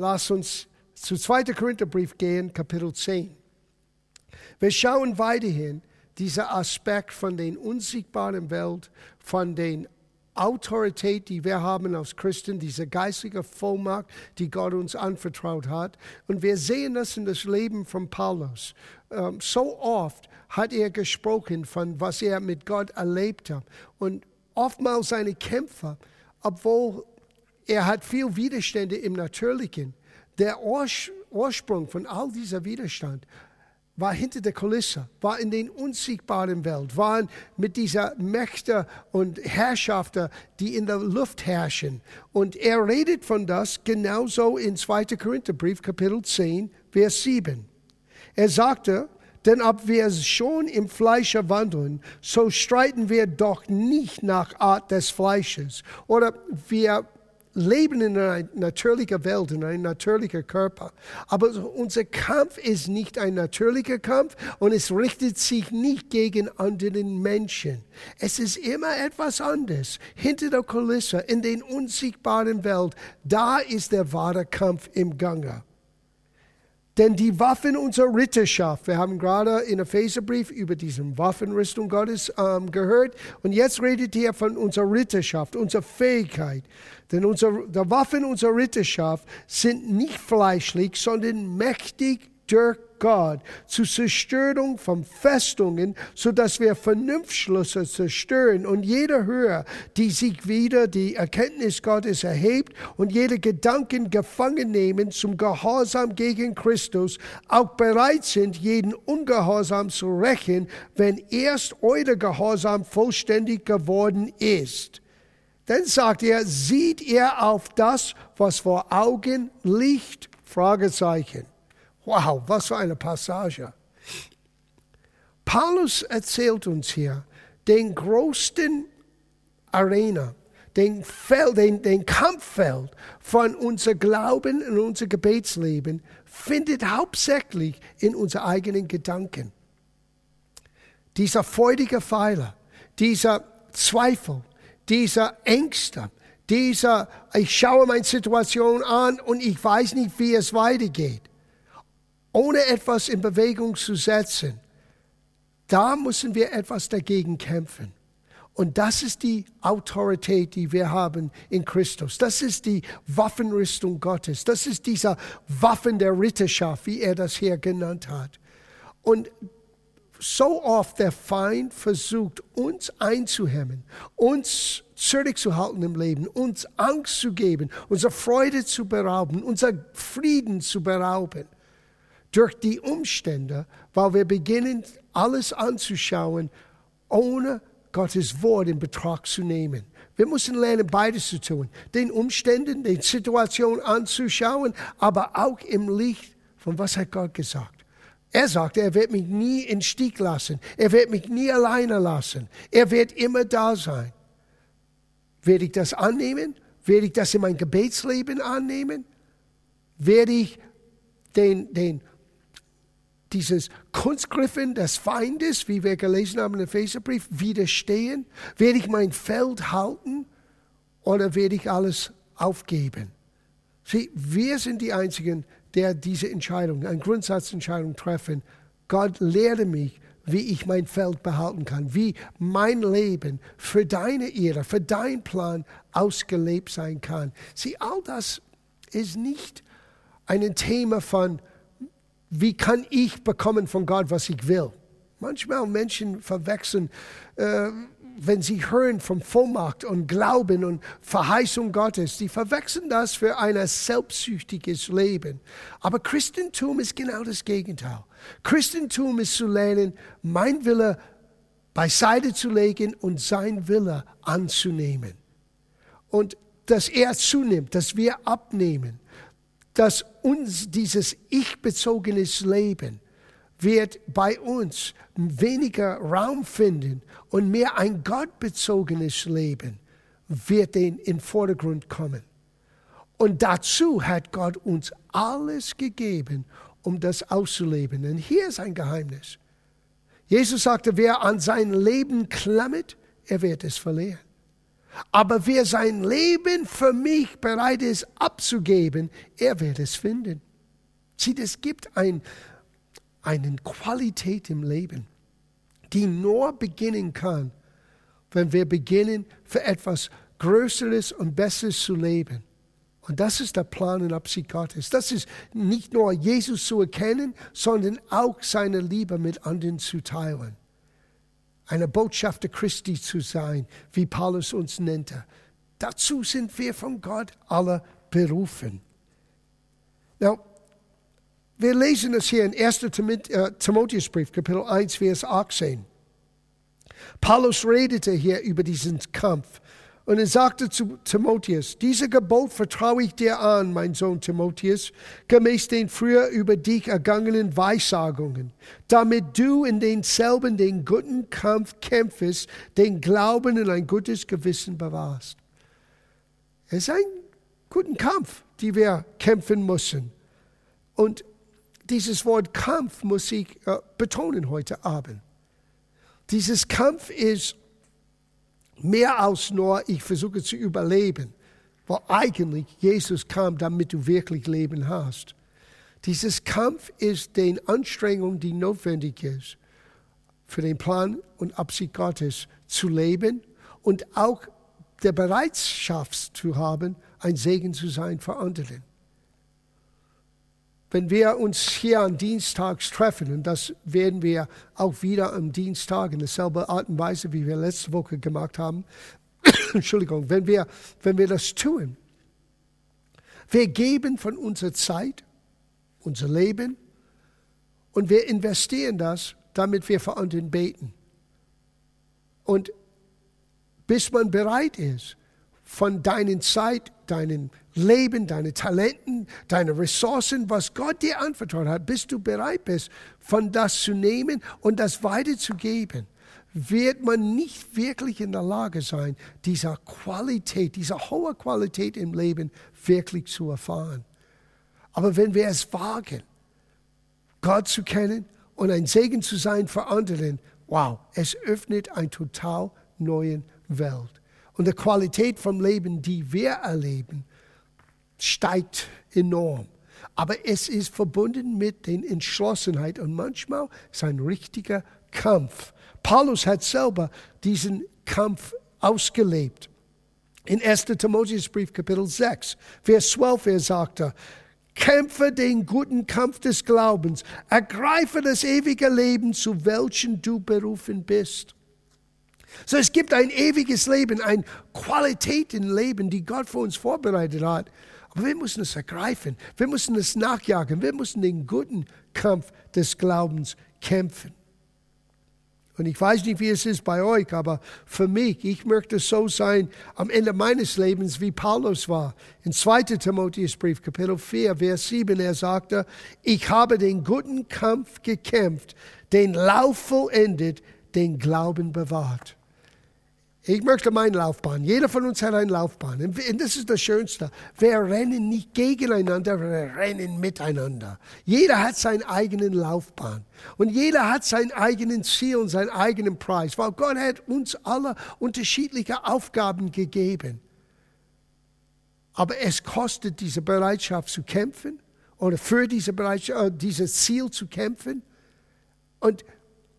Lass uns zu 2. Korintherbrief gehen, Kapitel 10. Wir schauen weiterhin dieser Aspekt von der unsichtbaren Welt, von der Autorität, die wir haben als Christen, diese geistige Vollmacht, die Gott uns anvertraut hat. Und wir sehen das in das Leben von Paulus. Ähm, so oft hat er gesprochen von was er mit Gott erlebt hat. Und oftmals seine Kämpfe, obwohl er hat viel Widerstände im Natürlichen. Der Ursprung von all dieser Widerstand war hinter der Kulisse, war in den unsichtbaren Welt, waren mit dieser Mächte und Herrschaften, die in der Luft herrschen. Und er redet von das genauso in 2. Korintherbrief, Kapitel 10, Vers 7. Er sagte, denn ob wir schon im Fleische wandeln, so streiten wir doch nicht nach Art des Fleisches. Oder wir leben in einer natürlichen Welt, in einem natürlichen Körper. Aber unser Kampf ist nicht ein natürlicher Kampf und es richtet sich nicht gegen andere Menschen. Es ist immer etwas anderes. Hinter der Kulisse, in den unsichtbaren Welt, da ist der wahre Kampf im Gange. Denn die Waffen unserer Ritterschaft, wir haben gerade in Epheserbrief über diese Waffenrüstung Gottes ähm, gehört und jetzt redet ihr von unserer Ritterschaft, unserer Fähigkeit. Denn unsere, die Waffen unserer Ritterschaft sind nicht fleischlich, sondern mächtig durch Gott zur Zerstörung von Festungen, so dass wir Vernunftschlüsse zerstören und jede Höhe, die sich wieder die Erkenntnis Gottes erhebt und jede Gedanken gefangen nehmen zum Gehorsam gegen Christus, auch bereit sind, jeden Ungehorsam zu rächen, wenn erst euer Gehorsam vollständig geworden ist. Dann sagt er, sieht ihr auf das, was vor Augen liegt? Fragezeichen. Wow, was für eine Passage. Paulus erzählt uns hier den größten Arena, den, Feld, den, den Kampffeld von unser Glauben und unser Gebetsleben findet hauptsächlich in unseren eigenen Gedanken. Dieser freudige Pfeiler, dieser Zweifel, dieser Ängste, dieser, ich schaue meine Situation an und ich weiß nicht, wie es weitergeht ohne etwas in Bewegung zu setzen, da müssen wir etwas dagegen kämpfen. Und das ist die Autorität, die wir haben in Christus. Das ist die Waffenrüstung Gottes. Das ist dieser Waffen der Ritterschaft, wie er das hier genannt hat. Und so oft der Feind versucht, uns einzuhemmen, uns zurückzuhalten im Leben, uns Angst zu geben, unsere Freude zu berauben, unser Frieden zu berauben durch die Umstände, weil wir beginnen, alles anzuschauen, ohne Gottes Wort in Betracht zu nehmen. Wir müssen lernen, beides zu tun. Den Umständen, den Situationen anzuschauen, aber auch im Licht von was hat Gott gesagt. Er sagt, er wird mich nie in Stich lassen. Er wird mich nie alleine lassen. Er wird immer da sein. Werde ich das annehmen? Werde ich das in mein Gebetsleben annehmen? Werde ich den, den dieses Kunstgriffen des Feindes, wie wir gelesen haben im Epheserbrief, widerstehen? Werde ich mein Feld halten oder werde ich alles aufgeben? Sieh, wir sind die Einzigen, der diese Entscheidung, eine Grundsatzentscheidung treffen. Gott lehre mich, wie ich mein Feld behalten kann, wie mein Leben für deine Ehre, für deinen Plan ausgelebt sein kann. Sieh, all das ist nicht ein Thema von wie kann ich bekommen von Gott, was ich will? Manchmal Menschen verwechseln, äh, wenn sie hören vom Vollmacht und Glauben und Verheißung Gottes, die verwechseln das für ein selbstsüchtiges Leben. Aber Christentum ist genau das Gegenteil. Christentum ist zu lernen, mein Wille beiseite zu legen und sein Wille anzunehmen. Und dass er zunimmt, dass wir abnehmen dass uns dieses ich-bezogenes Leben wird bei uns weniger Raum finden und mehr ein gottbezogenes Leben wird in den Vordergrund kommen. Und dazu hat Gott uns alles gegeben, um das auszuleben. Und hier ist ein Geheimnis. Jesus sagte, wer an sein Leben klammert, er wird es verlieren. Aber wer sein Leben für mich bereit ist abzugeben, er wird es finden. Sieh, es gibt ein, eine Qualität im Leben, die nur beginnen kann, wenn wir beginnen, für etwas Größeres und Besseres zu leben. Und das ist der Plan und Absicht Gottes. Das ist nicht nur Jesus zu erkennen, sondern auch seine Liebe mit anderen zu teilen. Eine Botschafter Christi zu sein, wie Paulus uns nannte. Dazu sind wir von Gott alle berufen. Now, wir lesen es hier in 1. Äh, Timotheusbrief, Kapitel 1, Vers 18. Paulus redete hier über diesen Kampf und er sagte zu Timotheus, diese Gebot vertraue ich dir an, mein Sohn Timotheus, gemäß den früher über dich ergangenen Weissagungen, damit du in denselben den guten Kampf kämpfest, den Glauben und ein gutes Gewissen bewahrst. Es ist ein guter Kampf, den wir kämpfen müssen. Und dieses Wort Kampf muss ich äh, betonen heute Abend. Dieses Kampf ist mehr als nur, ich versuche zu überleben. Weil eigentlich Jesus kam, damit du wirklich Leben hast. Dieses Kampf ist den Anstrengungen, die notwendig ist, für den Plan und Absicht Gottes zu leben und auch der Bereitschaft zu haben, ein Segen zu sein für andere wenn wir uns hier am Dienstag treffen, und das werden wir auch wieder am Dienstag in derselben Art und Weise, wie wir letzte Woche gemacht haben, Entschuldigung, wenn wir, wenn wir das tun, wir geben von unserer Zeit, unser Leben und wir investieren das, damit wir für anderen beten. Und bis man bereit ist, von deinen Zeit, deinen Leben, deine Talenten, deine Ressourcen, was Gott dir anvertraut hat, bis du bereit bist, von das zu nehmen und das weiterzugeben, wird man nicht wirklich in der Lage sein, diese Qualität, diese hohe Qualität im Leben wirklich zu erfahren. Aber wenn wir es wagen, Gott zu kennen und ein Segen zu sein für andere, wow, es öffnet eine total neue Welt. Und die Qualität vom Leben, die wir erleben, steigt enorm. Aber es ist verbunden mit der Entschlossenheit und manchmal ist ein richtiger Kampf. Paulus hat selber diesen Kampf ausgelebt. In 1. Timotheusbrief Kapitel 6, Vers 12, er sagte, Kämpfe den guten Kampf des Glaubens, ergreife das ewige Leben, zu welchem du berufen bist. So es gibt ein ewiges Leben, eine Qualität im Leben, die Gott für uns vorbereitet hat. Aber wir müssen es ergreifen. Wir müssen es nachjagen. Wir müssen den guten Kampf des Glaubens kämpfen. Und ich weiß nicht, wie es ist bei euch, aber für mich, ich möchte so sein am Ende meines Lebens, wie Paulus war. In 2. Timotheusbrief, Kapitel 4, Vers 7, er sagte, ich habe den guten Kampf gekämpft, den Lauf vollendet, den Glauben bewahrt. Ich möchte meine Laufbahn. Jeder von uns hat eine Laufbahn. Und das ist das Schönste. Wir rennen nicht gegeneinander, wir rennen miteinander. Jeder hat seine eigene Laufbahn. Und jeder hat sein eigenes Ziel und seinen eigenen Preis. Weil Gott hat uns alle unterschiedliche Aufgaben gegeben. Aber es kostet diese Bereitschaft zu kämpfen oder für diese Bereitschaft, äh, dieses Ziel zu kämpfen. Und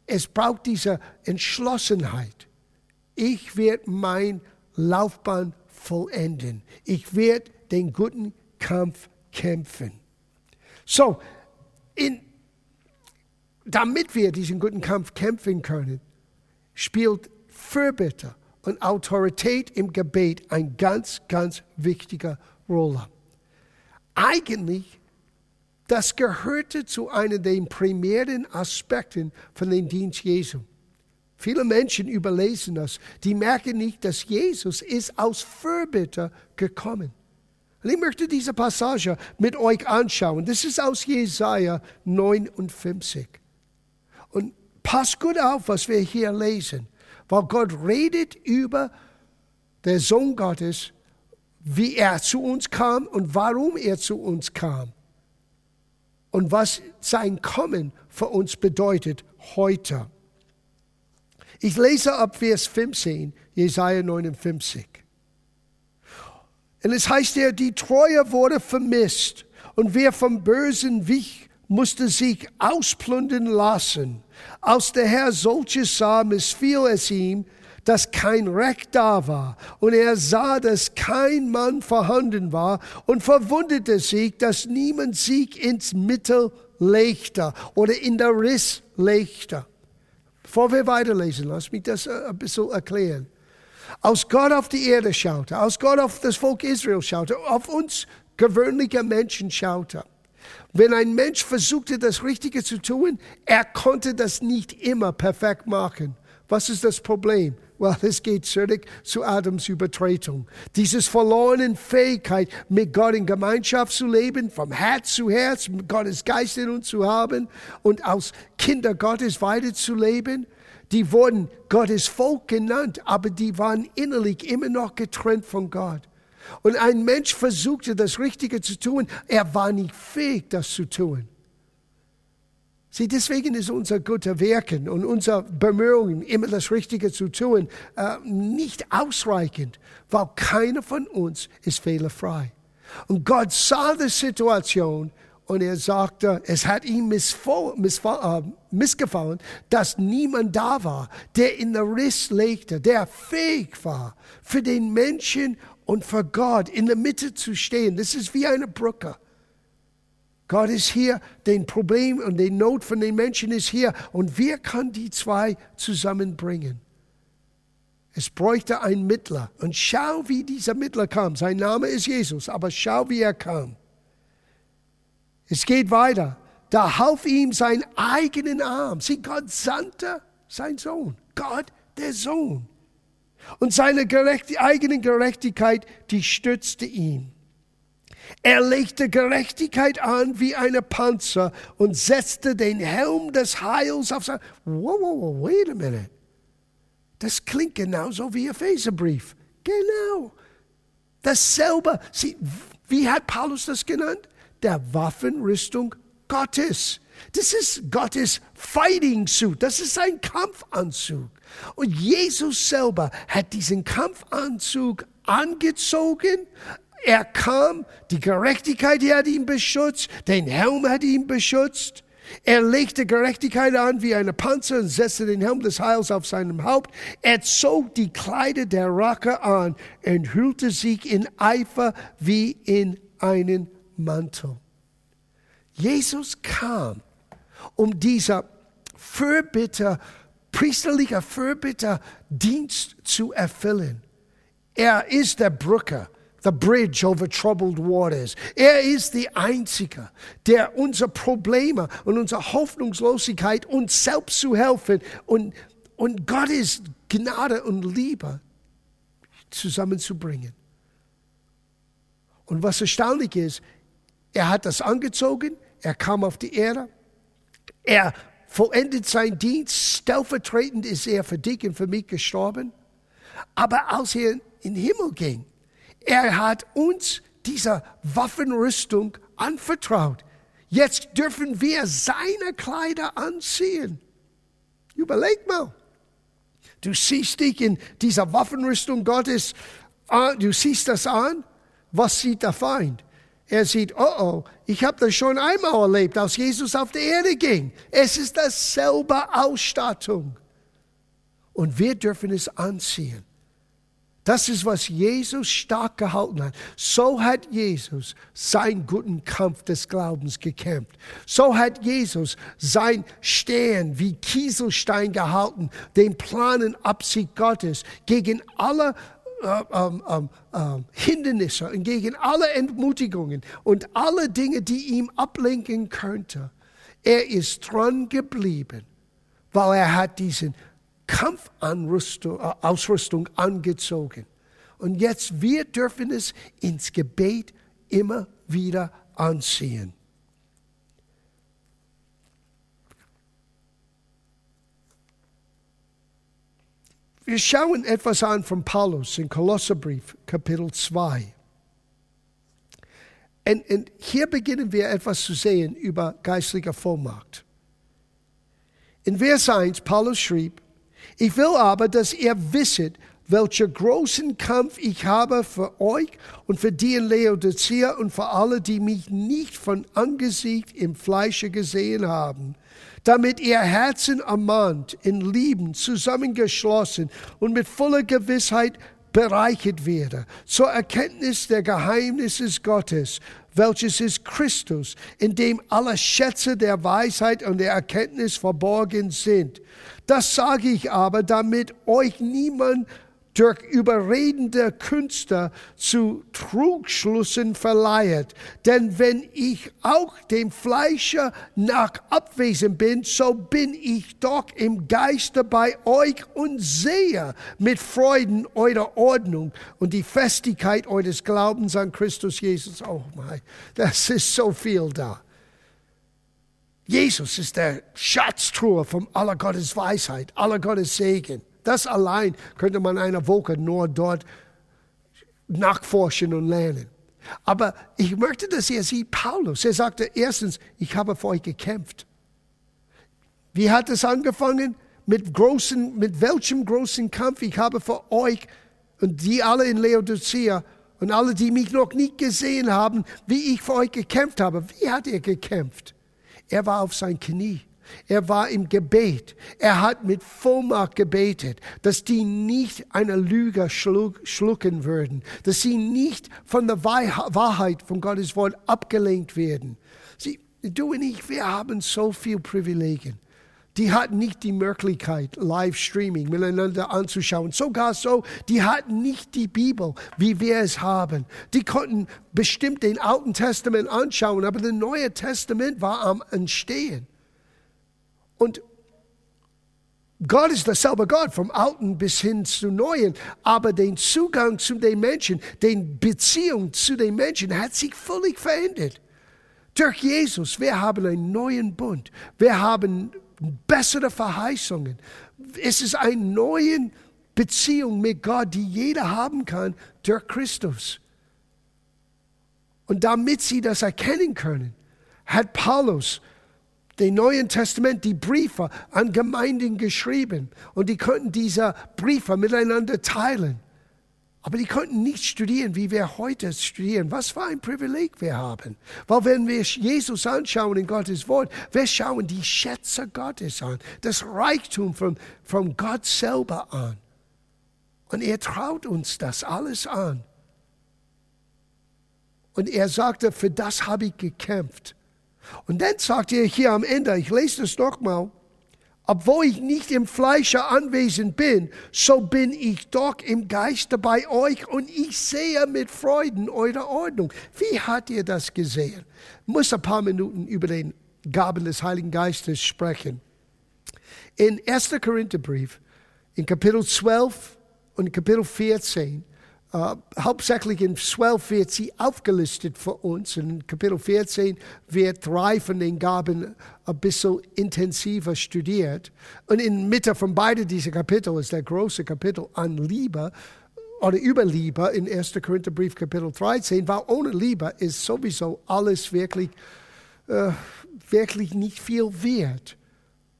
es braucht diese Entschlossenheit ich werde mein Laufbahn vollenden. Ich werde den guten Kampf kämpfen. So, in, damit wir diesen guten Kampf kämpfen können, spielt Fürbitte und Autorität im Gebet eine ganz, ganz wichtige Rolle. Eigentlich, das gehörte zu einem der primären Aspekten von dem Dienst Jesu. Viele Menschen überlesen das. Die merken nicht, dass Jesus ist aus Fürbitte gekommen. Und ich möchte diese Passage mit euch anschauen. Das ist aus Jesaja 59. Und passt gut auf, was wir hier lesen. Weil Gott redet über den Sohn Gottes, wie er zu uns kam und warum er zu uns kam. Und was sein Kommen für uns bedeutet heute. Ich lese ab Vers 15, Jesaja 59. Und es heißt ja, die Treue wurde vermisst und wer vom Bösen wich, musste sich ausplündern lassen. Als der Herr solches sah, missfiel es ihm, dass kein Recht da war. Und er sah, dass kein Mann vorhanden war und verwunderte sich, dass niemand sich ins Mittel legte oder in der Riss legte. Bevor wir weiterlesen, lass mich das äh, ein bisschen erklären. Als Gott auf die Erde schaute, als Gott auf das Volk Israel schaute, auf uns gewöhnliche Menschen schaute, wenn ein Mensch versuchte, das Richtige zu tun, er konnte das nicht immer perfekt machen. Was ist das Problem? Well, es geht zurück zu Adams Übertretung. Dieses verlorene Fähigkeit, mit Gott in Gemeinschaft zu leben, vom Herz zu Herz, Gottes Geist in uns zu haben und als Kinder Gottes weiterzuleben. Die wurden Gottes Volk genannt, aber die waren innerlich immer noch getrennt von Gott. Und ein Mensch versuchte, das Richtige zu tun. Er war nicht fähig, das zu tun. Sieh, deswegen ist unser guter Wirken und unser Bemühungen, immer das Richtige zu tun, äh, nicht ausreichend, weil keiner von uns ist fehlerfrei. Und Gott sah die Situation und er sagte, es hat ihm äh, missgefallen, dass niemand da war, der in der Riss legte, der fähig war, für den Menschen und für Gott in der Mitte zu stehen. Das ist wie eine Brücke. Gott ist hier, den Problem und die Not von den Menschen ist hier. Und wer kann die zwei zusammenbringen? Es bräuchte einen Mittler. Und schau, wie dieser Mittler kam. Sein Name ist Jesus, aber schau, wie er kam. Es geht weiter. Da half ihm sein eigenen Arm. Sieh, Gott sandte sein Sohn. Gott, der Sohn. Und seine Gerecht eigene Gerechtigkeit, die stützte ihn. Er legte Gerechtigkeit an wie eine Panzer und setzte den Helm des Heils auf sein. Wow, wow, wow, wait a minute. Das klingt genauso wie Epheserbrief. Genau. Dasselbe. Sie, wie hat Paulus das genannt? Der Waffenrüstung Gottes. Das ist Gottes Fighting Suit. Das ist ein Kampfanzug. Und Jesus selber hat diesen Kampfanzug angezogen, er kam, die Gerechtigkeit hat ihn beschützt, den Helm hat ihn beschützt. Er legte Gerechtigkeit an wie eine Panzer und setzte den Helm des Heils auf seinem Haupt. Er zog die Kleider der Rache an und hüllte sich in Eifer wie in einen Mantel. Jesus kam, um dieser Fürbitter, priesterlicher Fürbitter Dienst zu erfüllen. Er ist der Brücke the bridge over troubled waters. Er ist die Einzige, der unsere Probleme und unsere Hoffnungslosigkeit uns selbst zu helfen und, und Gottes Gnade und Liebe zusammenzubringen. Und was erstaunlich ist, er hat das angezogen, er kam auf die Erde, er vollendet seinen Dienst, stellvertretend ist er für dich und für mich gestorben. Aber als er in den Himmel ging, er hat uns diese Waffenrüstung anvertraut. Jetzt dürfen wir seine Kleider anziehen. Überleg mal. Du siehst dich in dieser Waffenrüstung Gottes, du siehst das an. Was sieht der Feind? Er sieht, oh oh, ich habe das schon einmal erlebt, als Jesus auf die Erde ging. Es ist dasselbe Ausstattung. Und wir dürfen es anziehen. Das ist, was Jesus stark gehalten hat. So hat Jesus seinen guten Kampf des Glaubens gekämpft. So hat Jesus sein Stehen wie Kieselstein gehalten, den Planen Absicht Gottes gegen alle äh, ähm, ähm, äh, Hindernisse und gegen alle Entmutigungen und alle Dinge, die ihm ablenken könnten. Er ist dran geblieben, weil er hat diesen Kampfausrüstung äh, angezogen. Und jetzt, wir dürfen es ins Gebet immer wieder anziehen. Wir schauen etwas an von Paulus in Kolosserbrief, Kapitel 2. Und, und hier beginnen wir etwas zu sehen über geistliche Vollmacht. In Vers 1, Paulus schrieb, ich will aber, dass ihr wisset, welcher großen Kampf ich habe für euch und für die in Laodicea und für alle, die mich nicht von Angesicht im Fleische gesehen haben, damit ihr Herzen ermahnt, in Lieben zusammengeschlossen und mit voller Gewissheit bereichert werde, zur Erkenntnis der Geheimnisse Gottes, welches ist Christus, in dem alle Schätze der Weisheit und der Erkenntnis verborgen sind. Das sage ich aber, damit euch niemand durch überredende Künste zu Trugschlüssen verleiht. Denn wenn ich auch dem Fleische nach abwesend bin, so bin ich doch im Geiste bei euch und sehe mit Freuden eure Ordnung und die Festigkeit eures Glaubens an Christus Jesus. Oh mein, das ist so viel da. Jesus ist der Schatztruhe von aller Gottes Weisheit, aller Gottes Segen. Das allein könnte man eine Woche nur dort nachforschen und lernen. Aber ich möchte, dass ihr seht, Paulus, er sagte erstens, ich habe für euch gekämpft. Wie hat es angefangen? Mit großen, mit welchem großen Kampf? Ich habe für euch und die alle in Laodicea und alle, die mich noch nie gesehen haben, wie ich für euch gekämpft habe. Wie hat er gekämpft? Er war auf sein Knie. Er war im Gebet. Er hat mit Vollmacht gebetet, dass die nicht eine Lüge schlucken würden, dass sie nicht von der Wahrheit von Gottes Wort abgelenkt werden. Sie, du und ich, wir haben so viel Privilegien. Die hatten nicht die Möglichkeit, Live-Streaming miteinander anzuschauen. Sogar so, die hatten nicht die Bibel, wie wir es haben. Die konnten bestimmt den Alten Testament anschauen, aber das Neue Testament war am Entstehen. Und Gott ist derselbe Gott, vom Alten bis hin zu Neuen. Aber den Zugang zu den Menschen, den Beziehung zu den Menschen hat sich völlig verändert. Durch Jesus, wir haben einen neuen Bund. Wir haben bessere Verheißungen. Es ist eine neue Beziehung mit Gott, die jeder haben kann durch Christus. Und damit sie das erkennen können, hat Paulus den Neuen Testament, die Briefe an Gemeinden geschrieben. Und die konnten diese Briefe miteinander teilen. Aber die konnten nicht studieren, wie wir heute studieren. Was für ein Privileg wir haben. Weil wenn wir Jesus anschauen in Gottes Wort, wir schauen die Schätze Gottes an, das Reichtum von, von Gott selber an. Und er traut uns das alles an. Und er sagte, für das habe ich gekämpft. Und dann sagt er hier am Ende, ich lese das nochmal, obwohl ich nicht im Fleische anwesend bin, so bin ich doch im Geiste bei euch und ich sehe mit Freuden eure Ordnung. Wie hat ihr das gesehen? Ich muss ein paar Minuten über den Gaben des Heiligen Geistes sprechen. In 1. Korintherbrief, in Kapitel 12 und Kapitel 14, Uh, hauptsächlich in 12 wird sie aufgelistet für uns. In Kapitel 14 wird drei von den Gaben ein bisschen intensiver studiert. Und in Mitte von beiden dieser Kapitel ist der große Kapitel an Liebe oder über Liebe in 1. Korintherbrief Kapitel 13, weil ohne Liebe ist sowieso alles wirklich, uh, wirklich nicht viel wert.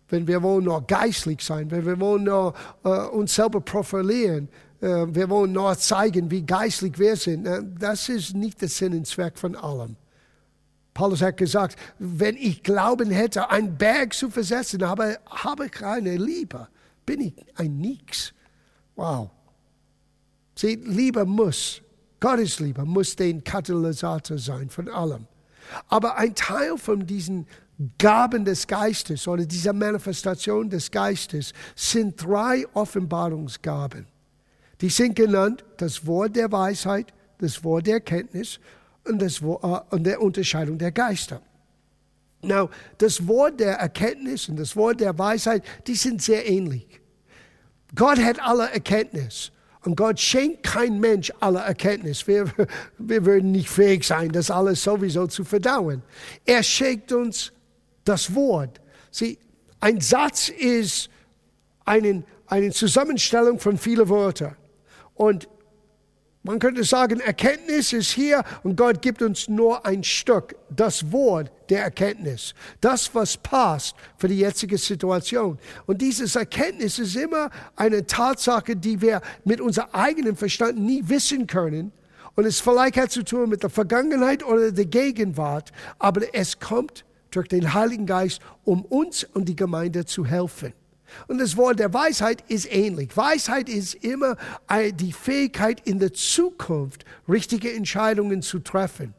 Wenn wir wollen nur geistlich sein, wenn wir wollen nur uh, uns selber profilieren, äh, wir wollen nur zeigen, wie geistlich wir sind. Äh, das ist nicht der Sinn und Zweck von allem. Paulus hat gesagt, wenn ich Glauben hätte, einen Berg zu versetzen, aber habe keine Liebe, bin ich ein Nix. Wow. Sie, Liebe muss, Gottes Liebe muss den Katalysator sein von allem. Aber ein Teil von diesen Gaben des Geistes oder dieser Manifestation des Geistes sind drei Offenbarungsgaben. Die sind genannt das Wort der Weisheit, das Wort der Erkenntnis und, das Wort, äh, und der Unterscheidung der Geister. Now, das Wort der Erkenntnis und das Wort der Weisheit, die sind sehr ähnlich. Gott hat alle Erkenntnis. Und Gott schenkt kein Mensch alle Erkenntnis. Wir, wir würden nicht fähig sein, das alles sowieso zu verdauen. Er schenkt uns das Wort. Sie, ein Satz ist einen, eine Zusammenstellung von vielen Wörtern. Und Man könnte sagen, Erkenntnis ist hier und Gott gibt uns nur ein Stück, das Wort der Erkenntnis, das, was passt für die jetzige Situation. Und dieses Erkenntnis ist immer eine Tatsache, die wir mit unserem eigenen Verstand nie wissen können. Und es vielleicht hat zu tun mit der Vergangenheit oder der Gegenwart, aber es kommt durch den Heiligen Geist, um uns und die Gemeinde zu helfen. Und das Wort der Weisheit ist ähnlich. Weisheit ist immer die Fähigkeit, in der Zukunft richtige Entscheidungen zu treffen.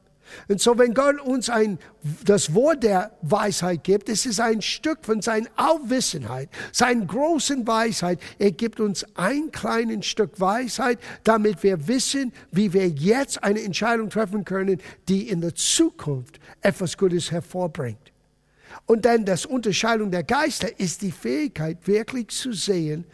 Und so, wenn Gott uns ein, das Wort der Weisheit gibt, es ist ein Stück von seiner Aufwissenheit, seiner großen Weisheit. Er gibt uns ein kleines Stück Weisheit, damit wir wissen, wie wir jetzt eine Entscheidung treffen können, die in der Zukunft etwas Gutes hervorbringt. Und dann das Unterscheidung der Geister ist die Fähigkeit, wirklich zu sehen,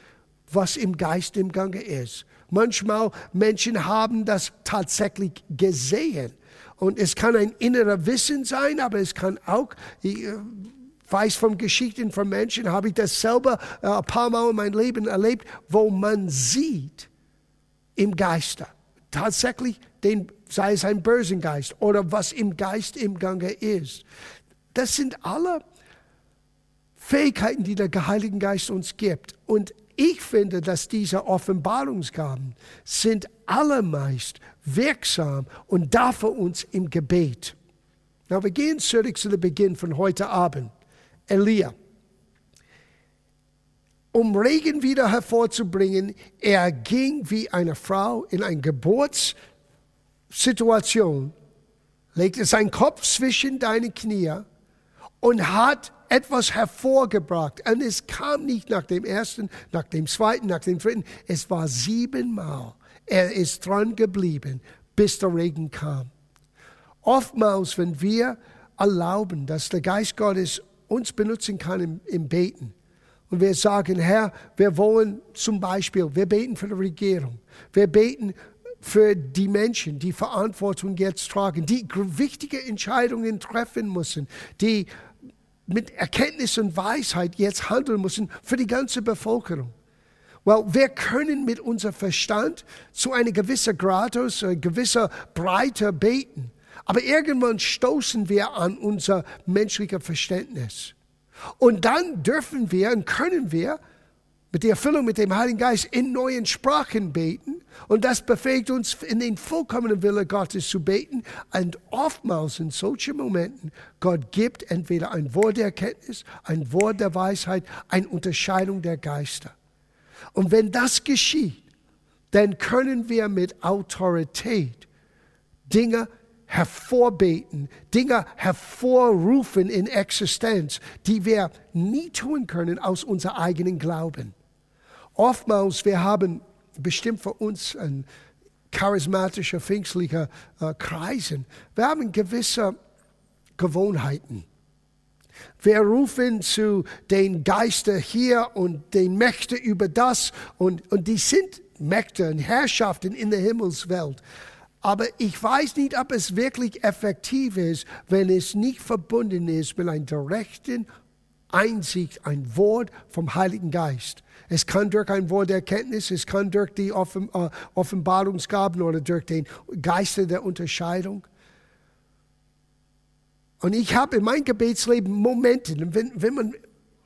was im Geist im Gange ist. Manchmal Menschen haben das tatsächlich gesehen. Und es kann ein innerer Wissen sein, aber es kann auch, ich äh, weiß von Geschichten von Menschen, habe ich das selber äh, ein paar Mal in meinem Leben erlebt, wo man sieht im Geiste. Tatsächlich, den, sei es ein bösen Geist oder was im Geist im Gange ist. Das sind alle Fähigkeiten, die der Heilige Geist uns gibt. Und ich finde, dass diese Offenbarungsgaben sind allermeist wirksam und dafür uns im Gebet. Na, wir gehen zurück zu dem Beginn von heute Abend. Elia. Um Regen wieder hervorzubringen, er ging wie eine Frau in eine Geburtssituation, legte seinen Kopf zwischen deine Knie und hat etwas hervorgebracht. Und es kam nicht nach dem ersten, nach dem zweiten, nach dem dritten. Es war siebenmal. Er ist dran geblieben, bis der Regen kam. Oftmals, wenn wir erlauben, dass der Geist Gottes uns benutzen kann im, im Beten, und wir sagen, Herr, wir wollen zum Beispiel, wir beten für die Regierung, wir beten für die Menschen, die Verantwortung jetzt tragen, die wichtige Entscheidungen treffen müssen, die mit Erkenntnis und Weisheit jetzt handeln müssen für die ganze Bevölkerung. Well, wir können mit unserem Verstand zu einer gewissen Gratus, einer gewissen Breite beten. Aber irgendwann stoßen wir an unser menschliches Verständnis. Und dann dürfen wir und können wir mit der Erfüllung mit dem Heiligen Geist in neuen Sprachen beten. Und das befähigt uns, in den vollkommenen Wille Gottes zu beten. Und oftmals in solchen Momenten, Gott gibt entweder ein Wort der Erkenntnis, ein Wort der Weisheit, eine Unterscheidung der Geister. Und wenn das geschieht, dann können wir mit Autorität Dinge hervorbeten, Dinge hervorrufen in Existenz, die wir nie tun können aus unserem eigenen Glauben. Oftmals, wir haben bestimmt für uns ein charismatischer, pfingstlicher äh, Kreisen, wir haben gewisse Gewohnheiten. Wir rufen zu den Geister hier und den Mächten über das und, und die sind Mächte und Herrschaften in der Himmelswelt. Aber ich weiß nicht, ob es wirklich effektiv ist, wenn es nicht verbunden ist mit einer direkten Einsicht, ein Wort vom Heiligen Geist. Es kann durch ein Wort der Erkenntnis, es kann durch die Offen, äh, Offenbarungsgaben oder durch den Geist der Unterscheidung. Und ich habe in meinem Gebetsleben Momente, wenn, wenn man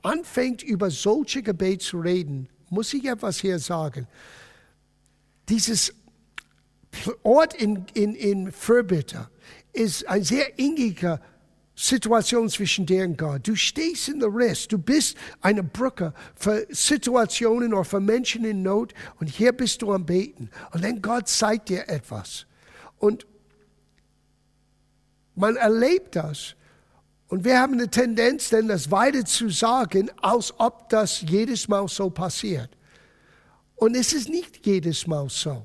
anfängt, über solche Gebete zu reden, muss ich etwas hier sagen. Dieses Ort in, in, in Fürbitter ist ein sehr ingiger Situation zwischen dir und Gott. Du stehst in der Rest. Du bist eine Brücke für Situationen oder für Menschen in Not. Und hier bist du am Beten. Und dann Gott zeigt dir etwas. Und man erlebt das. Und wir haben eine Tendenz, denn das weiter zu sagen, als ob das jedes Mal so passiert. Und es ist nicht jedes Mal so.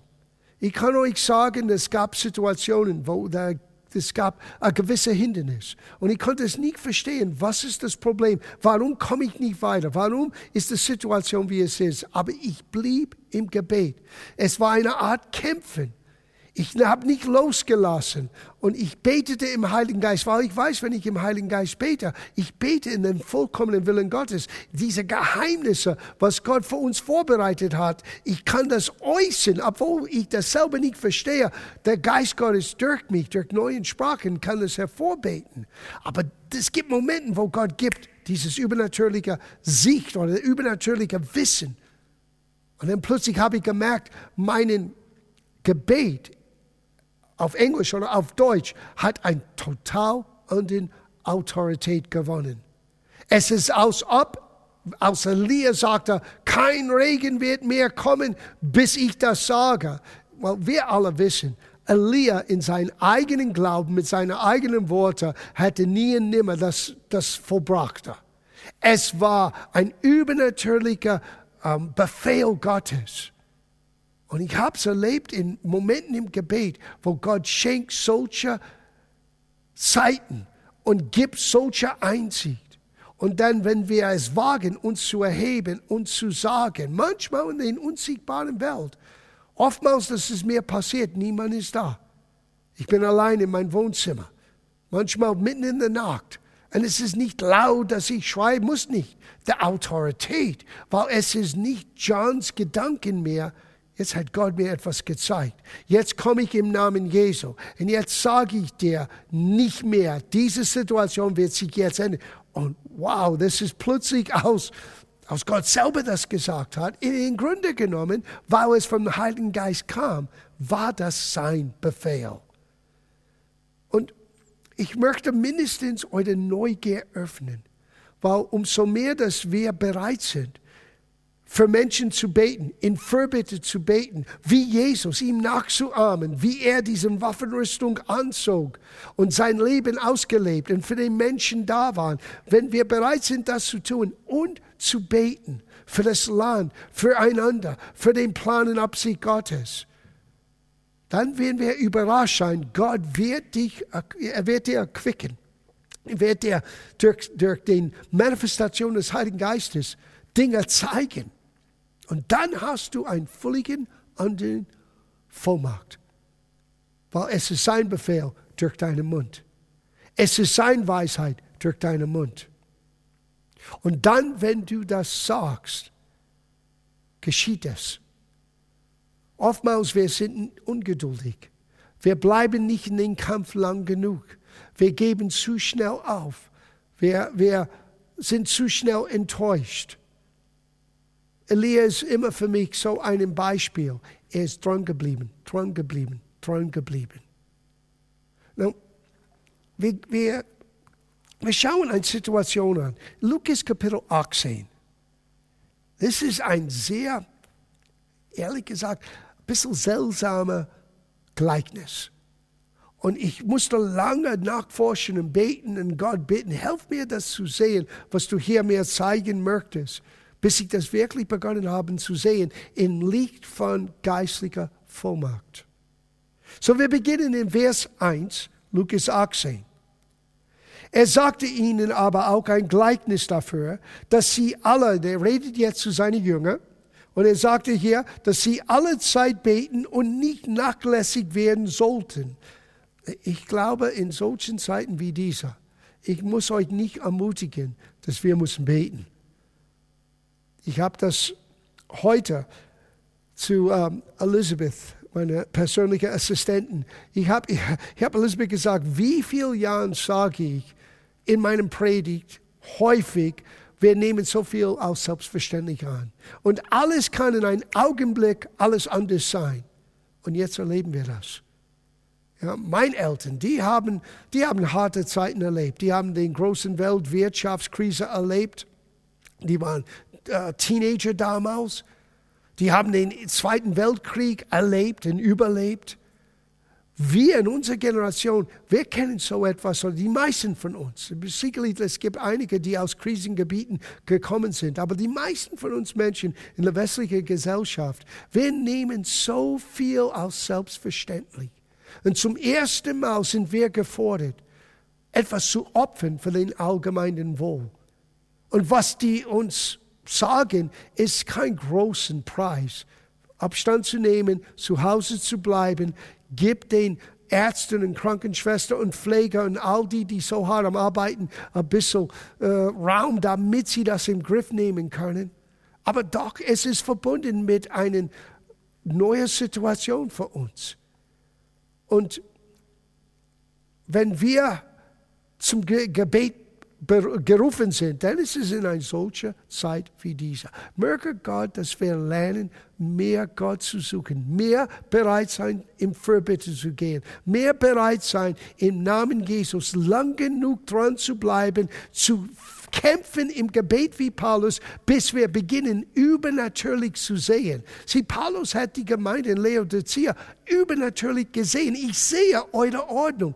Ich kann euch sagen, es gab Situationen, wo der es gab ein gewisses Hindernis. Und ich konnte es nicht verstehen, was ist das Problem? Warum komme ich nicht weiter? Warum ist die Situation, wie es ist? Aber ich blieb im Gebet. Es war eine Art Kämpfen Ich habe nicht losgelassen und ich betete im Heiligen Geist, weil ich weiß, wenn ich im Heiligen Geist bete, ich bete in den vollkommenen Willen Gottes. Diese Geheimnisse, was Gott für uns vorbereitet hat, ich kann das äußern, obwohl ich das selber nicht verstehe. Der Geist Gottes durch mich, durch neuen Sprachen, kann es hervorbeten. Aber es gibt Momente, wo Gott gibt dieses übernatürliche Sicht oder übernatürliche Wissen. Und dann plötzlich habe ich gemerkt, mein Gebet auf Englisch oder auf Deutsch hat ein total andere Autorität gewonnen. Es ist aus ob, als Elia sagte, kein Regen wird mehr kommen, bis ich das sage. Weil wir alle wissen, Elia in seinem eigenen Glauben, mit seinen eigenen Worten, hätte nie und nimmer das, das vollbrachte. Es war ein übernatürlicher ähm, Befehl Gottes. Und ich habe es erlebt in Momenten im Gebet, wo Gott schenkt solche Zeiten und gibt solche Einsicht. Und dann, wenn wir es wagen, uns zu erheben und zu sagen, manchmal in der unsichtbaren Welt, oftmals, dass es mir passiert, niemand ist da. Ich bin allein in meinem Wohnzimmer, manchmal mitten in der Nacht. Und es ist nicht laut, dass ich schreiben muss nicht. Der Autorität, weil es ist nicht Johns Gedanken mehr, Jetzt hat Gott mir etwas gezeigt. Jetzt komme ich im Namen Jesu. Und jetzt sage ich dir nicht mehr, diese Situation wird sich jetzt ändern. Und wow, das ist plötzlich aus, aus Gott selber das gesagt hat. In Grunde genommen, weil es vom Heiligen Geist kam, war das sein Befehl. Und ich möchte mindestens eure Neugier öffnen, weil umso mehr, dass wir bereit sind, für Menschen zu beten, in Fürbitte zu beten, wie Jesus, ihm nachzuahmen, wie er diese Waffenrüstung anzog und sein Leben ausgelebt und für den Menschen da war. Wenn wir bereit sind, das zu tun und zu beten für das Land, füreinander, für den Plan und Absicht Gottes, dann werden wir überrascht sein. Gott wird dich, er wird dir erquicken. Er wird dir durch, durch die Manifestation des Heiligen Geistes Dinge zeigen und dann hast du einen völligen anderen Vollmacht. Weil es ist sein Befehl durch deinen Mund. Es ist sein Weisheit durch deinen Mund. Und dann, wenn du das sagst, geschieht es. Oftmals wir sind ungeduldig. Wir bleiben nicht in den Kampf lang genug. Wir geben zu schnell auf. Wir, wir sind zu schnell enttäuscht. Elia ist immer für mich so ein Beispiel. Er ist dran geblieben, dran geblieben, dran geblieben. Now, wir, wir, wir schauen eine Situation an. Lukas Kapitel 18. Das ist ein sehr, ehrlich gesagt, ein bisschen seltsamer Gleichnis. Und ich musste lange nachforschen und beten und Gott bitten, helf mir das zu sehen, was du hier mir zeigen möchtest bis ich das wirklich begonnen habe zu sehen, im Licht von geistlicher Vollmacht. So, wir beginnen in Vers 1, Lukas 18. Er sagte ihnen aber auch ein Gleichnis dafür, dass sie alle, der redet jetzt zu seinen Jüngern, und er sagte hier, dass sie alle Zeit beten und nicht nachlässig werden sollten. Ich glaube, in solchen Zeiten wie dieser, ich muss euch nicht ermutigen, dass wir müssen beten. Ich habe das heute zu ähm, Elizabeth, meine persönliche Assistentin. Ich habe ich, ich hab Elizabeth gesagt, wie viele Jahre sage ich in meinem Predigt häufig, wir nehmen so viel als selbstverständlich an. Und alles kann in einem Augenblick alles anders sein. Und jetzt erleben wir das. Ja, meine Eltern, die haben, die haben harte Zeiten erlebt. Die haben den großen Weltwirtschaftskrise erlebt. Die waren äh, Teenager damals, die haben den Zweiten Weltkrieg erlebt und überlebt. Wir in unserer Generation, wir kennen so etwas, oder die meisten von uns. Sicherlich, es gibt einige, die aus Krisengebieten gekommen sind, aber die meisten von uns Menschen in der westlichen Gesellschaft, wir nehmen so viel als selbstverständlich. Und zum ersten Mal sind wir gefordert, etwas zu opfern für den allgemeinen Wohl. Und was die uns sagen, ist kein großen Preis. Abstand zu nehmen, zu Hause zu bleiben, gib den Ärzten und Krankenschwestern und Pfleger und all die, die so hart am Arbeiten, ein bisschen äh, Raum, damit sie das im Griff nehmen können. Aber doch, es ist verbunden mit einer neuen Situation für uns. Und wenn wir zum Gebet gerufen sind, dann ist es in einer solchen Zeit wie dieser. Möge Gott, dass wir lernen, mehr Gott zu suchen, mehr bereit sein, im Fürbitte zu gehen, mehr bereit sein, im Namen Jesus lang genug dran zu bleiben, zu kämpfen im Gebet wie Paulus, bis wir beginnen, übernatürlich zu sehen. Sieh, Paulus hat die Gemeinde in Laodicea übernatürlich gesehen. Ich sehe eure Ordnung.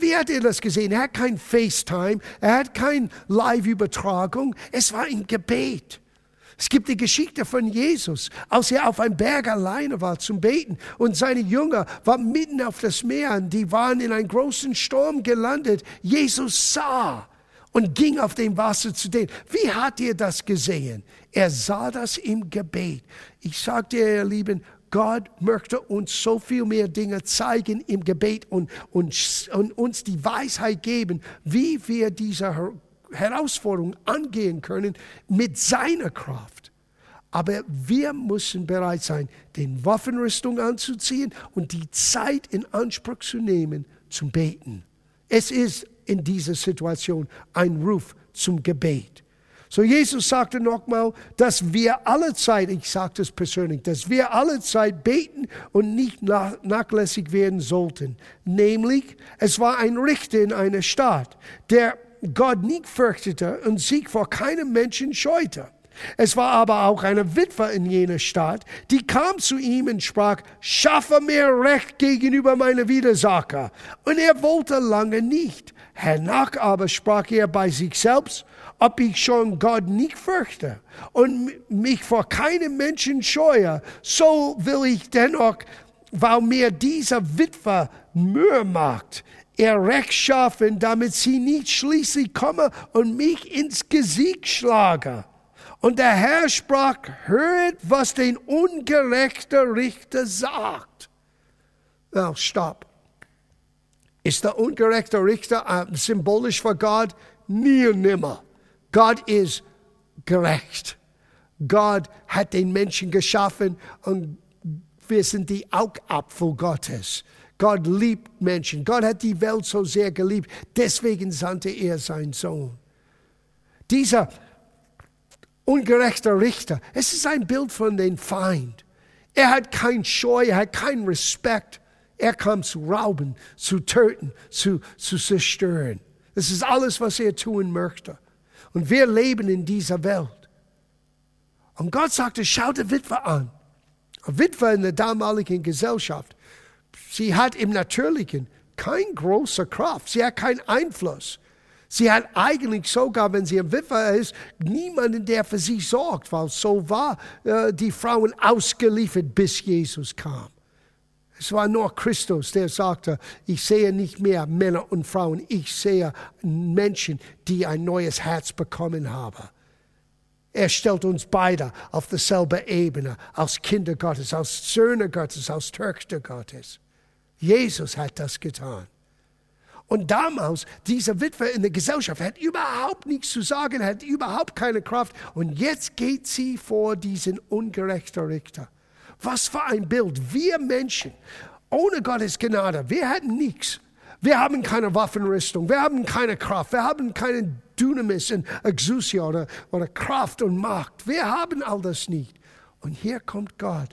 Wie hat er das gesehen? Er hat kein FaceTime, er hat keine Live-Übertragung. Es war ein Gebet. Es gibt die Geschichte von Jesus, als er auf einem Berg alleine war zum Beten und seine Jünger waren mitten auf das Meer und die waren in einem großen Sturm gelandet. Jesus sah und ging auf dem Wasser zu denen. Wie hat er das gesehen? Er sah das im Gebet. Ich sagte, ihr Lieben, Gott möchte uns so viel mehr Dinge zeigen im Gebet und, und, und uns die Weisheit geben, wie wir diese Herausforderung angehen können mit seiner Kraft. Aber wir müssen bereit sein, den Waffenrüstung anzuziehen und die Zeit in Anspruch zu nehmen zum Beten. Es ist in dieser Situation ein Ruf zum Gebet. So Jesus sagte nochmal, dass wir alle Zeit, ich sage das persönlich, dass wir alle Zeit beten und nicht nachlässig werden sollten. Nämlich, es war ein Richter in einer Stadt, der Gott nicht fürchtete und sich vor keinem Menschen scheute. Es war aber auch eine Witwe in jener Stadt, die kam zu ihm und sprach, schaffe mir Recht gegenüber meiner Widersacher. Und er wollte lange nicht. Hernach aber sprach er bei sich selbst, ob ich schon Gott nicht fürchte und mich vor keinem Menschen scheue, so will ich dennoch, weil mir dieser Witwe Mühe macht, ihr Recht schaffen, damit sie nicht schließlich komme und mich ins Gesicht schlage. Und der Herr sprach, hört, was den ungerechten Richter sagt. Now, stopp. Ist der ungerechte Richter äh, symbolisch für Gott? Nie und nimmer. Gott ist gerecht. Gott hat den Menschen geschaffen und wir sind die Augapfel Gottes. Gott liebt Menschen. Gott hat die Welt so sehr geliebt. Deswegen sandte er seinen Sohn. Dieser ungerechte Richter, es ist ein Bild von dem Feind. Er hat keinen Scheu, er hat keinen Respekt. Er kam zu rauben, zu töten, zu, zu zerstören. Das ist alles, was er tun möchte. Und wir leben in dieser Welt. Und Gott sagte, schau die Witwe an. Eine Witwe in der damaligen Gesellschaft, sie hat im Natürlichen keine große Kraft, sie hat keinen Einfluss. Sie hat eigentlich sogar, wenn sie eine Witwe ist, niemanden, der für sie sorgt, weil so war äh, die Frauen ausgeliefert, bis Jesus kam. Es war nur Christus, der sagte, ich sehe nicht mehr Männer und Frauen, ich sehe Menschen, die ein neues Herz bekommen haben. Er stellt uns beide auf derselbe Ebene, als Kinder Gottes, als Söhne Gottes, als Töchter Gottes. Jesus hat das getan. Und damals, diese Witwe in der Gesellschaft hat überhaupt nichts zu sagen, hat überhaupt keine Kraft. Und jetzt geht sie vor diesen ungerechten Richter. Was für ein Bild. Wir Menschen, ohne Gottes Gnade, wir hätten nichts. Wir haben keine Waffenrüstung, wir haben keine Kraft, wir haben keine Dynamis und Exousia oder, oder Kraft und Macht. Wir haben all das nicht. Und hier kommt Gott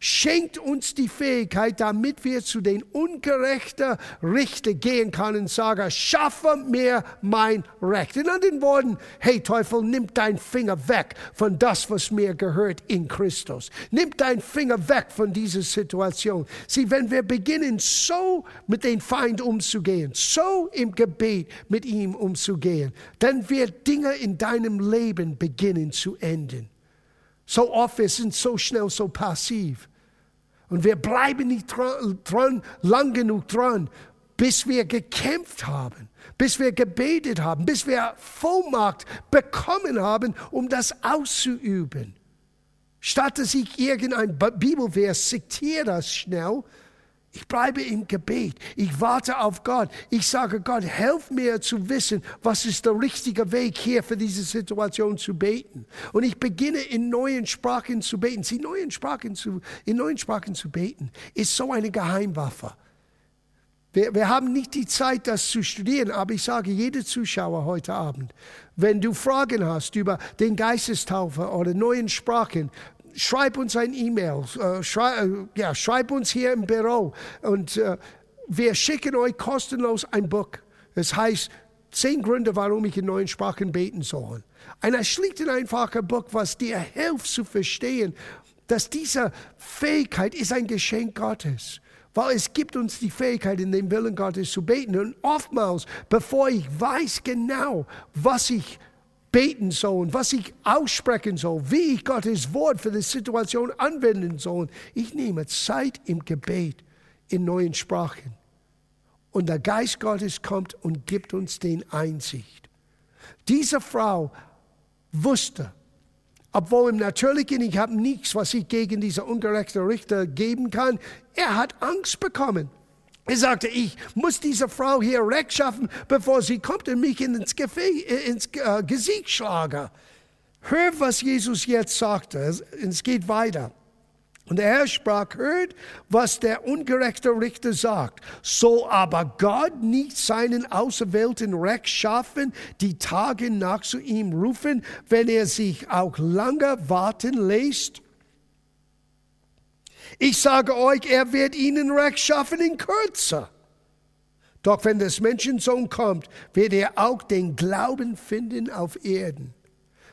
Schenkt uns die Fähigkeit, damit wir zu den ungerechten Richter gehen können und sagen, schaffe mir mein Recht. In anderen Worten, hey Teufel, nimm deinen Finger weg von das, was mir gehört in Christus. Nimm deinen Finger weg von dieser Situation. Sieh, wenn wir beginnen, so mit dem Feind umzugehen, so im Gebet mit ihm umzugehen, dann wird Dinge in deinem Leben beginnen zu enden. So oft, wir sind so schnell so passiv. Und wir bleiben nicht dran, lang genug dran, bis wir gekämpft haben, bis wir gebetet haben, bis wir Vollmacht bekommen haben, um das auszuüben. Statt dass ich irgendein Bibelvers zitiere das schnell, Ich bleibe im Gebet. Ich warte auf Gott. Ich sage Gott, helf mir zu wissen, was ist der richtige Weg hier für diese Situation zu beten. Und ich beginne in neuen Sprachen zu beten. Sie neuen Sprachen zu, in neuen Sprachen zu beten ist so eine Geheimwaffe. Wir, wir haben nicht die Zeit, das zu studieren, aber ich sage jede Zuschauer heute Abend, wenn du Fragen hast über den Geistestaufe oder neuen Sprachen, schreib uns ein E-Mail, äh, schrei, äh, ja, schreib uns hier im Büro und äh, wir schicken euch kostenlos ein Buch. Es heißt Zehn Gründe, warum ich in neuen Sprachen beten soll. Ein schlicht und einfacher Buch, was dir hilft zu verstehen, dass diese Fähigkeit ist ein Geschenk Gottes. Weil es gibt uns die Fähigkeit, in dem Willen Gottes zu beten. Und oftmals, bevor ich weiß genau, was ich beten soll was ich aussprechen soll, wie ich Gottes Wort für die Situation anwenden soll. Ich nehme Zeit im Gebet in neuen Sprachen. Und der Geist Gottes kommt und gibt uns den Einsicht. Diese Frau wusste, obwohl im Natürlichen, ich habe nichts, was ich gegen diese ungerechte Richter geben kann, er hat Angst bekommen. Er sagte, ich muss diese Frau hier rechtschaffen, bevor sie kommt und mich ins, Gefä ins äh, Gesicht schlage. Hör, was Jesus jetzt sagte. Es geht weiter. Und Herr sprach, hört, was der ungerechte Richter sagt. So aber Gott nicht seinen Auserwählten rechtschaffen, die Tage nach zu ihm rufen, wenn er sich auch lange warten lässt? Ich sage euch, er wird ihnen Recht schaffen in Kürze. Doch wenn des Menschensohn kommt, wird er auch den Glauben finden auf Erden.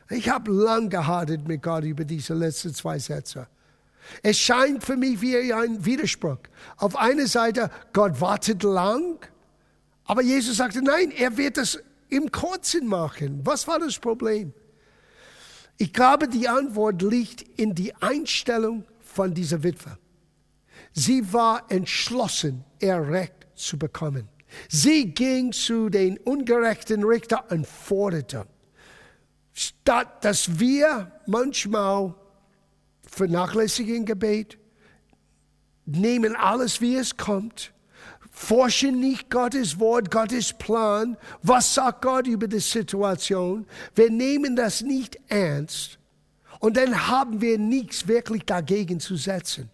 Ich habe lang gehadert mit Gott über diese letzten zwei Sätze. Es scheint für mich wie ein Widerspruch. Auf einer Seite, Gott wartet lang, aber Jesus sagte, nein, er wird das im Kurzen machen. Was war das Problem? Ich glaube, die Antwort liegt in die Einstellung von dieser Witwe. Sie war entschlossen, ihr Recht zu bekommen. Sie ging zu den ungerechten Richter und forderte, statt dass wir manchmal vernachlässigen Gebet, nehmen alles, wie es kommt, forschen nicht Gottes Wort, Gottes Plan, was sagt Gott über die Situation, wir nehmen das nicht ernst und dann haben wir nichts wirklich dagegen zu setzen.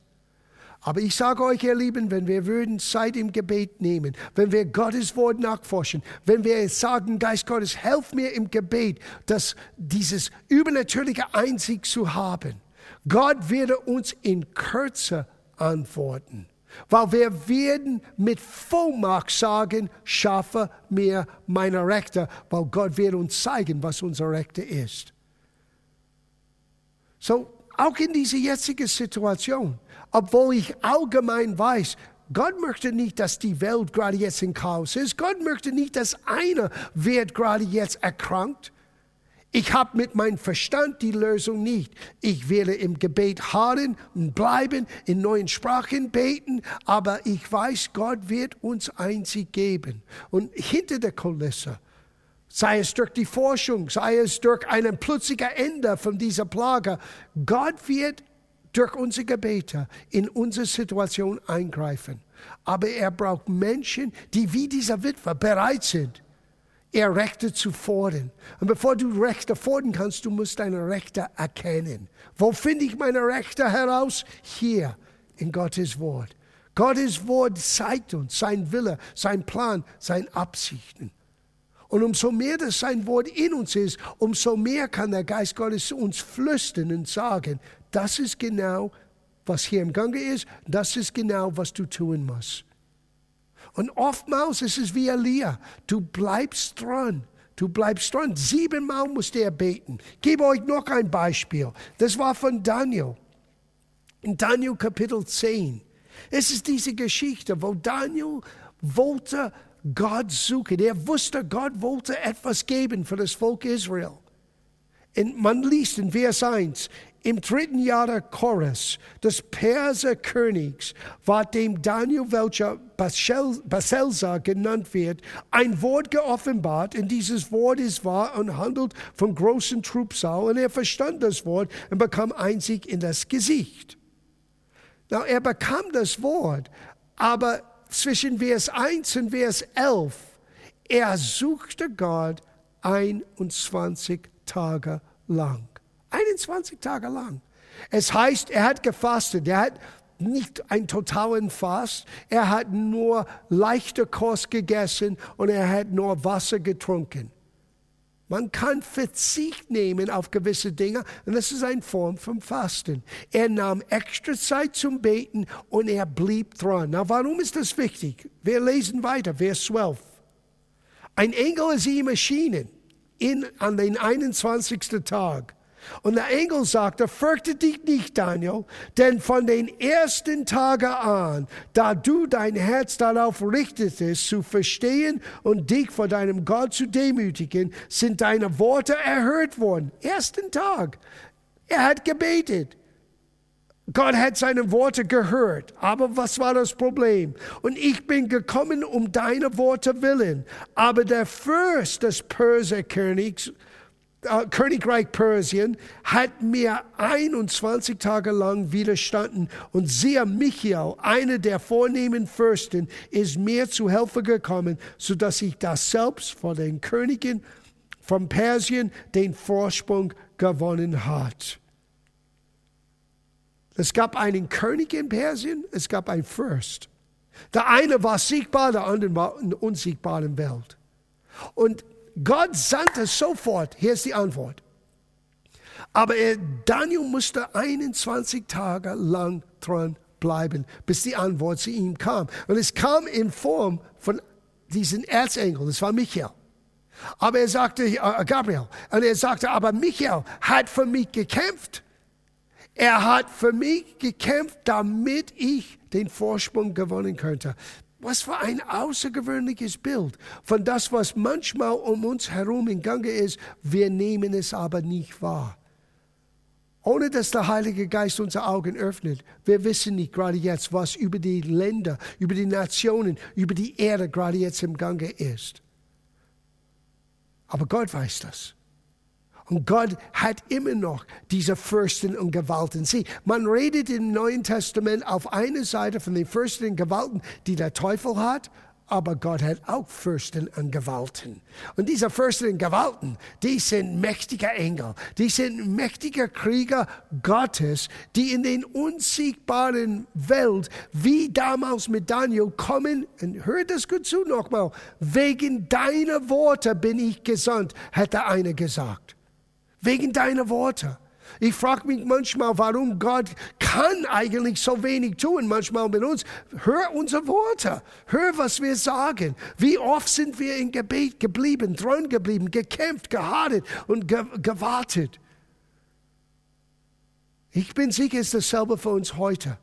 Aber ich sage euch, ihr Lieben, wenn wir würden Zeit im Gebet nehmen, wenn wir Gottes Wort nachforschen, wenn wir sagen, Geist Gottes, helf mir im Gebet, dass dieses übernatürliche Einsicht zu haben. Gott würde uns in Kürze antworten. Weil wir werden mit Vollmacht sagen, schaffe mir meine Rechte, weil Gott wird uns zeigen, was unsere Rechte ist. So, auch in dieser jetzigen Situation, obwohl ich allgemein weiß, Gott möchte nicht, dass die Welt gerade jetzt in Chaos ist. Gott möchte nicht, dass einer wird gerade jetzt erkrankt. Ich habe mit meinem Verstand die Lösung nicht. Ich werde im Gebet harren und bleiben, in neuen Sprachen beten, aber ich weiß, Gott wird uns einzig geben. Und hinter der Kulisse sei es durch die Forschung, sei es durch ein plötzliches Ende von dieser Plage. Gott wird durch unsere Gebete in unsere Situation eingreifen. Aber er braucht Menschen, die wie dieser Witwer bereit sind, ihr Rechte zu fordern. Und bevor du Rechte fordern kannst, du musst deine Rechte erkennen. Wo finde ich meine Rechte heraus? Hier in Gottes Wort. Gottes Wort zeigt uns sein Wille, sein Plan, seine Absichten. Und umso mehr das sein Wort in uns ist, umso mehr kann der Geist Gottes uns flüstern und sagen, das ist genau, was hier im Gange ist, das ist genau, was du tun musst. Und oftmals ist es wie Elia, du bleibst dran. Du bleibst dran. Siebenmal musste er beten. Ich gebe euch noch ein Beispiel. Das war von Daniel. In Daniel Kapitel 10. Es ist diese Geschichte, wo Daniel wollte Gott suchen. Er wusste, Gott wollte etwas geben für das Volk Israel. Und man liest in Vers 1, im dritten Jahr der Chorus des Perserkönigs war dem Daniel, welcher Baselsar genannt wird, ein Wort geoffenbart. Und dieses Wort ist wahr und handelt vom großen Trubsal. Und er verstand das Wort und bekam Einsicht in das Gesicht. Na, er bekam das Wort, Aber zwischen Vers 1 und Vers 11, er suchte Gott 21 Tage lang. 21 Tage lang. Es heißt, er hat gefastet. Er hat nicht einen totalen Fast. Er hat nur leichte Kost gegessen und er hat nur Wasser getrunken. Man kann Verzicht nehmen auf gewisse Dinge und das ist eine Form von Fasten. Er nahm extra Zeit zum Beten und er blieb dran. Na, warum ist das wichtig? Wir lesen weiter, Vers 12. Ein Engel ist ihm erschienen in, an den 21. Tag und der Engel sagte, fürchte dich nicht, Daniel, denn von den ersten Tagen an, da du dein Herz darauf richtetest, zu verstehen und dich vor deinem Gott zu demütigen, sind deine Worte erhört worden. Ersten Tag. Er hat gebetet. Gott hat seine Worte gehört. Aber was war das Problem? Und ich bin gekommen um deine Worte willen. Aber der Fürst des Perserkönigs, äh, Königreich Persien hat mir 21 Tage lang widerstanden und siehe Michael, eine der vornehmen Fürsten, ist mir zu Hilfe gekommen, so dass ich das selbst vor den Königen von Persien den Vorsprung gewonnen hat. Es gab einen König in Persien, es gab einen Fürst. Der eine war siegbar, der andere war in der unsiegbaren Welt. Und Gott sandte sofort, hier ist die Antwort. Aber er, Daniel musste 21 Tage lang dran bleiben, bis die Antwort zu ihm kam. Und es kam in Form von diesem Erzengel, das war Michael. Aber er sagte, äh, Gabriel, und er sagte, aber Michael hat für mich gekämpft. Er hat für mich gekämpft, damit ich den Vorsprung gewonnen könnte. Was für ein außergewöhnliches Bild von das, was manchmal um uns herum in Gange ist. Wir nehmen es aber nicht wahr. Ohne dass der Heilige Geist unsere Augen öffnet. Wir wissen nicht gerade jetzt, was über die Länder, über die Nationen, über die Erde gerade jetzt im Gange ist. Aber Gott weiß das. Und Gott hat immer noch diese Fürsten und Gewalten. Sieh, man redet im Neuen Testament auf einer Seite von den Fürsten und Gewalten, die der Teufel hat, aber Gott hat auch Fürsten und Gewalten. Und diese Fürsten und Gewalten, die sind mächtige Engel, die sind mächtige Krieger Gottes, die in den unsiegbaren Welt, wie damals mit Daniel, kommen, und hört das gut zu nochmal, wegen deiner Worte bin ich gesandt, hätte einer gesagt wegen deiner Worte. Ich frage mich manchmal, warum Gott kann eigentlich so wenig tun, manchmal mit uns. Hör unsere Worte, hör, was wir sagen. Wie oft sind wir in Gebet geblieben, dran geblieben, gekämpft, gehartet und ge gewartet. Ich bin sicher, es ist dasselbe für uns heute.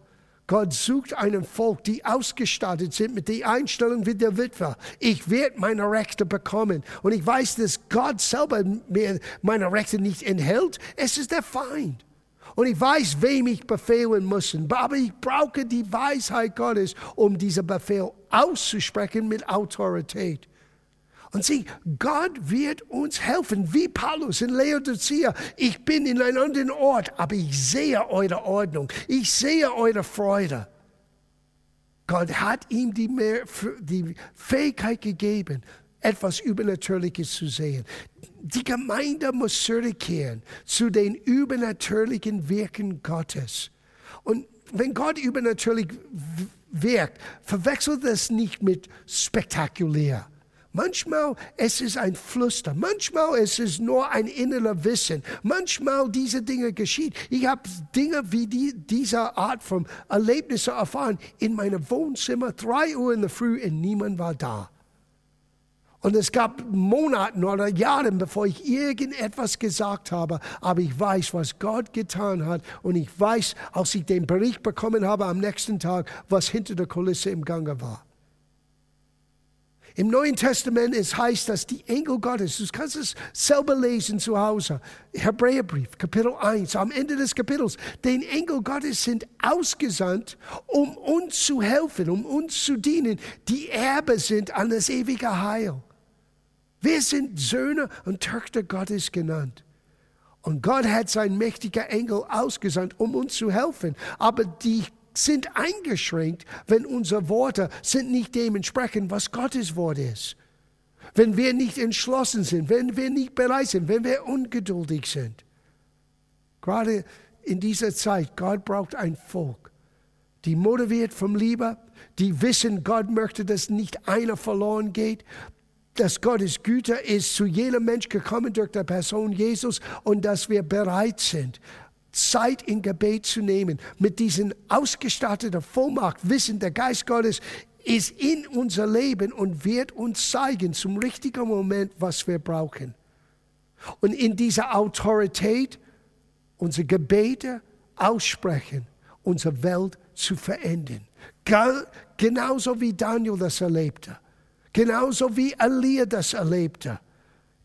Gott sucht einen Volk, die ausgestattet sind mit der Einstellung wie der Witwer. Ich werde meine Rechte bekommen. Und ich weiß, dass Gott selber mir meine Rechte nicht enthält. Es ist der Feind. Und ich weiß, wem ich befehlen muss. Aber ich brauche die Weisheit Gottes, um diesen Befehl auszusprechen mit Autorität. Und sieh, Gott wird uns helfen, wie Paulus in Laodicea. Ich bin in einem anderen Ort, aber ich sehe eure Ordnung. Ich sehe eure Freude. Gott hat ihm die, mehr, die Fähigkeit gegeben, etwas Übernatürliches zu sehen. Die Gemeinde muss zurückkehren zu den übernatürlichen Wirken Gottes. Und wenn Gott übernatürlich wirkt, verwechselt das nicht mit spektakulär. Manchmal es ist ein Flüster, manchmal es ist nur ein innerer Wissen, manchmal diese Dinge geschieht. Ich habe Dinge wie die, diese Art von Erlebnisse erfahren in meinem Wohnzimmer, drei Uhr in der Früh und niemand war da. Und es gab Monate oder Jahre, bevor ich irgendetwas gesagt habe, aber ich weiß, was Gott getan hat und ich weiß, als ich den Bericht bekommen habe am nächsten Tag, was hinter der Kulisse im Gange war. Im Neuen Testament es heißt, dass die Engel Gottes, du kannst es selber lesen zu Hause, Hebräerbrief, Kapitel 1, am Ende des Kapitels, den Engel Gottes sind ausgesandt, um uns zu helfen, um uns zu dienen, die Erbe sind an das ewige Heil. Wir sind Söhne und Töchter Gottes genannt. Und Gott hat seinen mächtigen Engel ausgesandt, um uns zu helfen. Aber die sind eingeschränkt, wenn unsere Worte sind nicht dementsprechend, was Gottes Wort ist. Wenn wir nicht entschlossen sind, wenn wir nicht bereit sind, wenn wir ungeduldig sind. Gerade in dieser Zeit, Gott braucht ein Volk, die motiviert vom Liebe, die wissen, Gott möchte, dass nicht einer verloren geht, dass Gottes Güte ist zu jedem Mensch gekommen durch die Person Jesus und dass wir bereit sind, Zeit in Gebet zu nehmen, mit diesen ausgestatteten Vollmacht, Wissen, der Geist Gottes ist in unser Leben und wird uns zeigen zum richtigen Moment, was wir brauchen. Und in dieser Autorität unsere Gebete aussprechen, unsere Welt zu verändern. Genauso wie Daniel das erlebte. Genauso wie Elia das erlebte.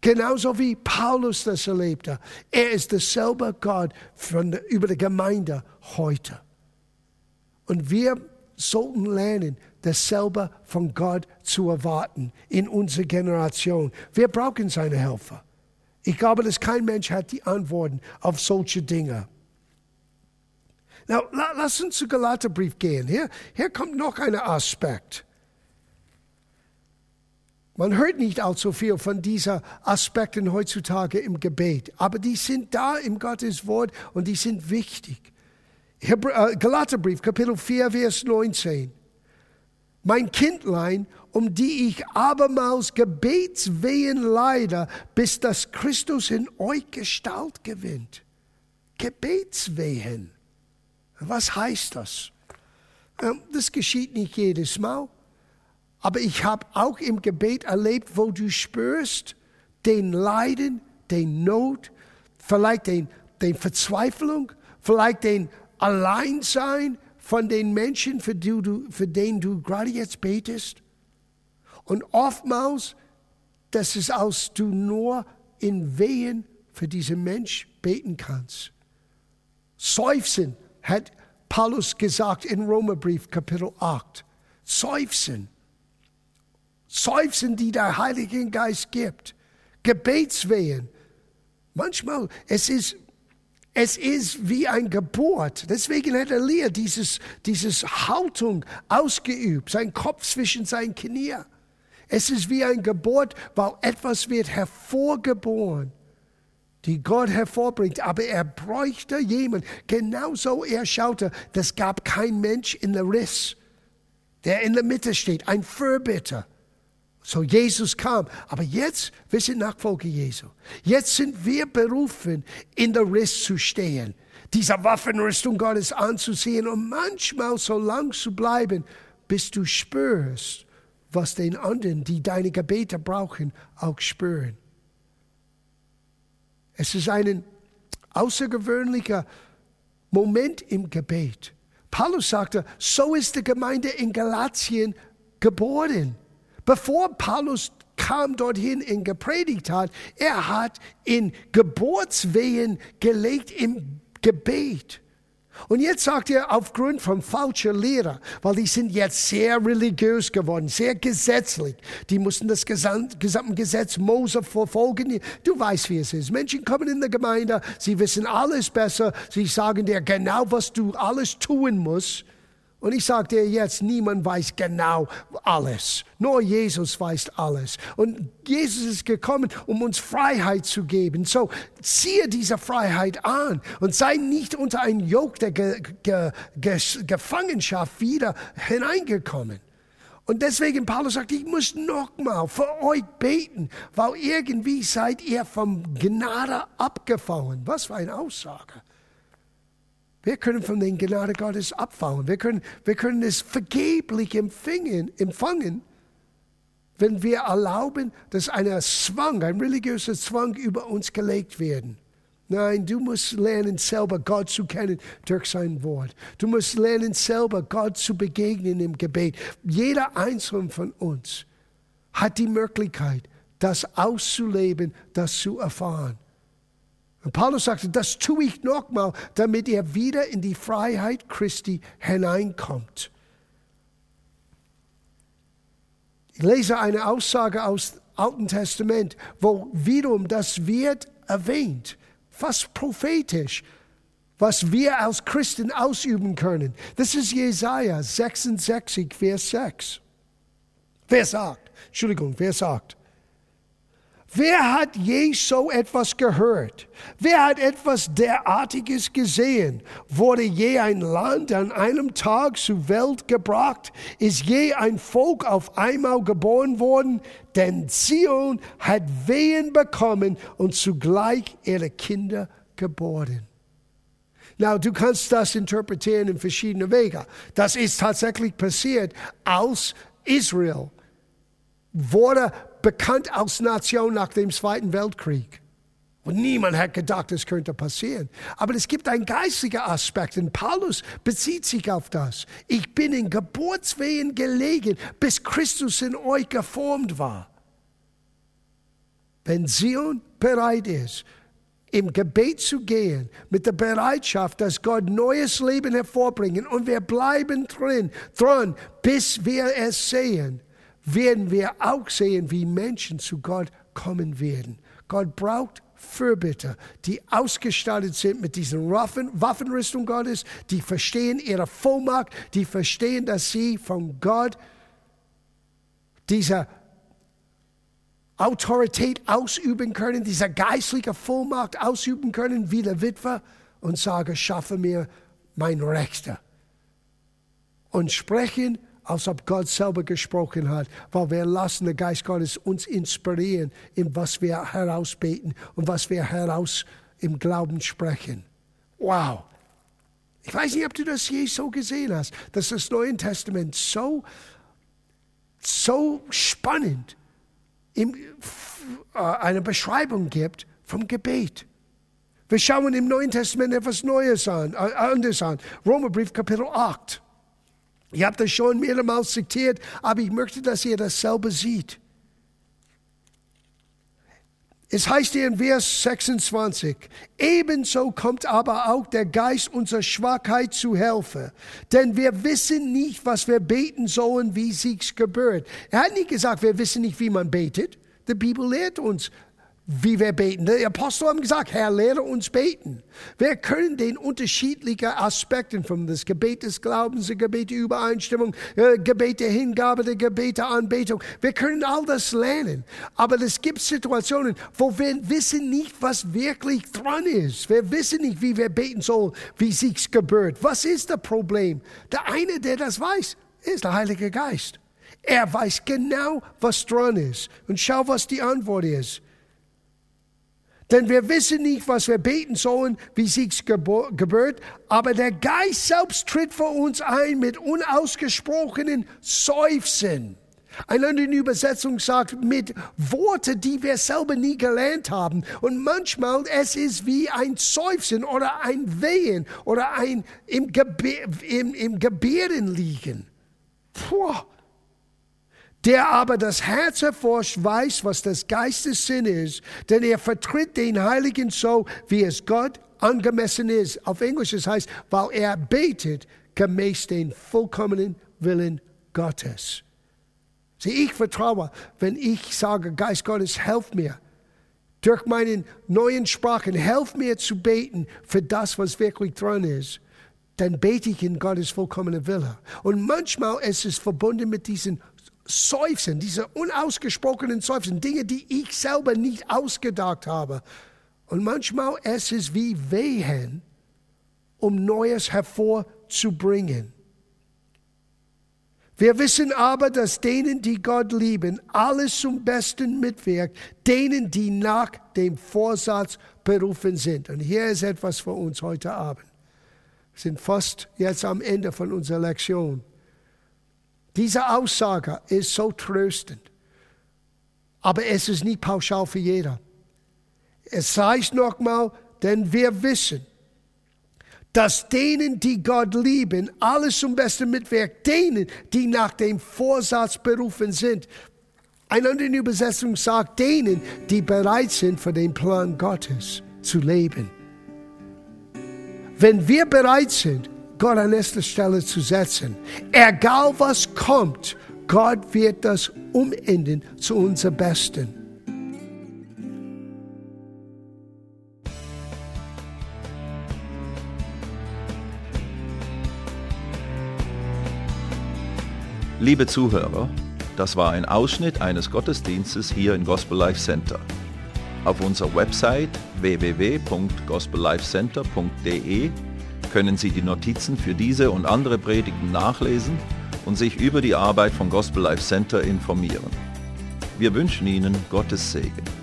Genauso wie Paulus das erlebte. Er ist derselbe Gott von, über die Gemeinde heute. Und wir sollten lernen, dasselbe von Gott zu erwarten in unserer Generation. Wir brauchen seine Helfer. Ich glaube, dass kein Mensch hat die Antworten auf solche Dinge. Now, lass uns zu Galaterbrief gehen. Hier, hier kommt noch ein Aspekt. Man hört nicht allzu viel von diesen Aspekten heutzutage im Gebet, aber die sind da im Gottes Wort und die sind wichtig. Äh, Galaterbrief, Kapitel 4, Vers 19. Mein Kindlein, um die ich abermals Gebetswehen leide, bis das Christus in euch Gestalt gewinnt. Gebetswehen. Was heißt das? Ähm, das geschieht nicht jedes Mal. Aber ich habe auch im Gebet erlebt, wo du spürst, den Leiden, den Not, vielleicht den, den Verzweiflung, vielleicht den Alleinsein von den Menschen, für, die du, für den du gerade jetzt betest. Und oftmals, das ist, als du nur in Wehen für diesen Mensch beten kannst. Seufzen hat Paulus gesagt in Römerbrief Kapitel 8. Seufzen. Seufzen, die der Heilige Geist gibt. Gebetswehen. Manchmal, es ist, es ist wie ein Geburt. Deswegen hat Elia dieses, dieses Haltung ausgeübt, sein Kopf zwischen seinen Knien. Es ist wie ein Geburt, weil etwas wird hervorgeboren, die Gott hervorbringt. Aber er bräuchte jemanden. Genauso er schaute, das gab kein Mensch in der Riss, der in der Mitte steht, ein Fürbitter. So Jesus kam. Aber jetzt, wir sind Nachfolger Jesu. Jetzt sind wir berufen, in der Riss zu stehen, diese Waffenrüstung Gottes anzusehen und manchmal so lang zu bleiben, bis du spürst, was den anderen, die deine Gebete brauchen, auch spüren. Es ist ein außergewöhnlicher Moment im Gebet. Paulus sagte, so ist die Gemeinde in Galatien geboren. Bevor Paulus kam dorthin und gepredigt hat, er hat in Geburtswehen gelegt im Gebet. Und jetzt sagt er, aufgrund von falscher Lehre, weil die sind jetzt sehr religiös geworden, sehr gesetzlich. Die mussten das gesamte Gesetz Mose verfolgen. Du weißt, wie es ist. Menschen kommen in der Gemeinde, sie wissen alles besser, sie sagen dir genau, was du alles tun musst. Und ich sage dir jetzt, niemand weiß genau alles. Nur Jesus weiß alles. Und Jesus ist gekommen, um uns Freiheit zu geben. So ziehe diese Freiheit an und sei nicht unter ein Jog der Ge Ge Ge Gefangenschaft wieder hineingekommen. Und deswegen Paulus sagt, ich muss nochmal für euch beten, weil irgendwie seid ihr vom Gnade abgefallen. Was für eine Aussage. Wir können von den Gnade Gottes abfallen. Wir können, wir können es vergeblich empfangen, empfangen, wenn wir erlauben, dass ein Zwang, ein religiöser Zwang über uns gelegt werden. Nein, du musst lernen, selber Gott zu kennen durch sein Wort. Du musst lernen, selber Gott zu begegnen im Gebet. Jeder einzelne von uns hat die Möglichkeit, das auszuleben, das zu erfahren. Und Paulus sagte, das tue ich nochmal, damit er wieder in die Freiheit Christi hineinkommt. Ich lese eine Aussage aus dem Alten Testament, wo wiederum das wird erwähnt, fast prophetisch, was wir als Christen ausüben können. Das ist Jesaja 66, Vers 6. Wer sagt? Entschuldigung, wer sagt? Wer hat je so etwas gehört? Wer hat etwas derartiges gesehen? Wurde je ein Land an einem Tag zur Welt gebracht? Ist je ein Volk auf einmal geboren worden? Denn Zion hat Wehen bekommen und zugleich ihre Kinder geboren. Now, du kannst das interpretieren in verschiedene Wege. Das ist tatsächlich passiert, als Israel wurde bekannt als Nation nach dem Zweiten Weltkrieg. Und niemand hat gedacht, es könnte passieren. Aber es gibt einen geistlichen Aspekt und Paulus bezieht sich auf das. Ich bin in Geburtswehen gelegen, bis Christus in euch geformt war. Wenn Zion bereit ist, im Gebet zu gehen, mit der Bereitschaft, dass Gott neues Leben hervorbringen und wir bleiben drin, dran, bis wir es sehen, werden wir auch sehen, wie Menschen zu Gott kommen werden. Gott braucht Fürbitter, die ausgestattet sind mit diesen Waffen, Waffenrüstung Gottes, die verstehen ihre Vollmacht, die verstehen, dass sie von Gott diese Autorität ausüben können, diese geistliche Vollmacht ausüben können, wie der Witwer, und sagen, schaffe mir mein Rechter. Und sprechen als ob Gott selber gesprochen hat, weil wir lassen den Geist Gottes uns inspirieren, in was wir herausbeten und was wir heraus im Glauben sprechen. Wow! Ich weiß nicht, ob du das je so gesehen hast, dass das Neue Testament so, so spannend im, äh, eine Beschreibung gibt vom Gebet. Wir schauen im Neuen Testament etwas Neues an, äh, anderes an. Römerbrief Kapitel 8. Ich habe das schon mehrmals zitiert, aber ich möchte, dass ihr dasselbe sieht. Es heißt hier in Vers 26, ebenso kommt aber auch der Geist unserer Schwachheit zu helfen, denn wir wissen nicht, was wir beten sollen, wie sich's gebührt. Er hat nicht gesagt, wir wissen nicht, wie man betet. Die Bibel lehrt uns, wie wir beten. Die Apostel haben gesagt, Herr, lehre uns beten. Wir können den unterschiedlichen Aspekten von das Gebet des Glaubens, der Übereinstimmung, äh, Gebet der Hingabe, der Gebet der Anbetung, wir können all das lernen. Aber es gibt Situationen, wo wir wissen nicht, was wirklich dran ist. Wir wissen nicht, wie wir beten sollen, wie sich's gebührt. Was ist das Problem? Der eine, der das weiß, ist der Heilige Geist. Er weiß genau, was dran ist. Und schau, was die Antwort ist. Denn wir wissen nicht, was wir beten sollen, wie sich's gebührt, aber der Geist selbst tritt vor uns ein mit unausgesprochenen Seufzen. Eine andere Übersetzung sagt mit Worten, die wir selber nie gelernt haben. Und manchmal es ist wie ein Seufzen oder ein Wehen oder ein im, Gebe im, im Gebären liegen. Puh. Der aber das Herz erforscht, weiß, was des Geistes Sinn ist, denn er vertritt den Heiligen so, wie es Gott angemessen ist. Auf Englisch es heißt, weil er betet gemäß den vollkommenen Willen Gottes. Sieh, ich vertraue, wenn ich sage, Geist Gottes, helf mir, durch meinen neuen Sprachen, helf mir zu beten für das, was wirklich dran ist dann bete ich in Gottes vollkommenen Wille. Und manchmal ist es verbunden mit diesen Seufzen, diese unausgesprochenen Seufzen, Dinge, die ich selber nicht ausgedacht habe. Und manchmal ist es wie Wehen, um Neues hervorzubringen. Wir wissen aber, dass denen, die Gott lieben, alles zum Besten mitwirkt, denen, die nach dem Vorsatz berufen sind. Und hier ist etwas für uns heute Abend. Wir sind fast jetzt am Ende von unserer Lektion. Diese Aussage ist so tröstend. Aber es ist nicht pauschal für jeder. Es heißt nochmal, denn wir wissen, dass denen, die Gott lieben, alles zum Besten mitwirkt, denen, die nach dem Vorsatz berufen sind. Eine andere Übersetzung sagt, denen, die bereit sind, für den Plan Gottes zu leben. Wenn wir bereit sind, Gott an erste Stelle zu setzen. Egal was kommt, Gott wird das umenden zu unser Besten. Liebe Zuhörer, das war ein Ausschnitt eines Gottesdienstes hier im Gospel Life Center. Auf unserer Website www.gospellifecenter.de können Sie die Notizen für diese und andere Predigten nachlesen und sich über die Arbeit von Gospel Life Center informieren. Wir wünschen Ihnen Gottes Segen.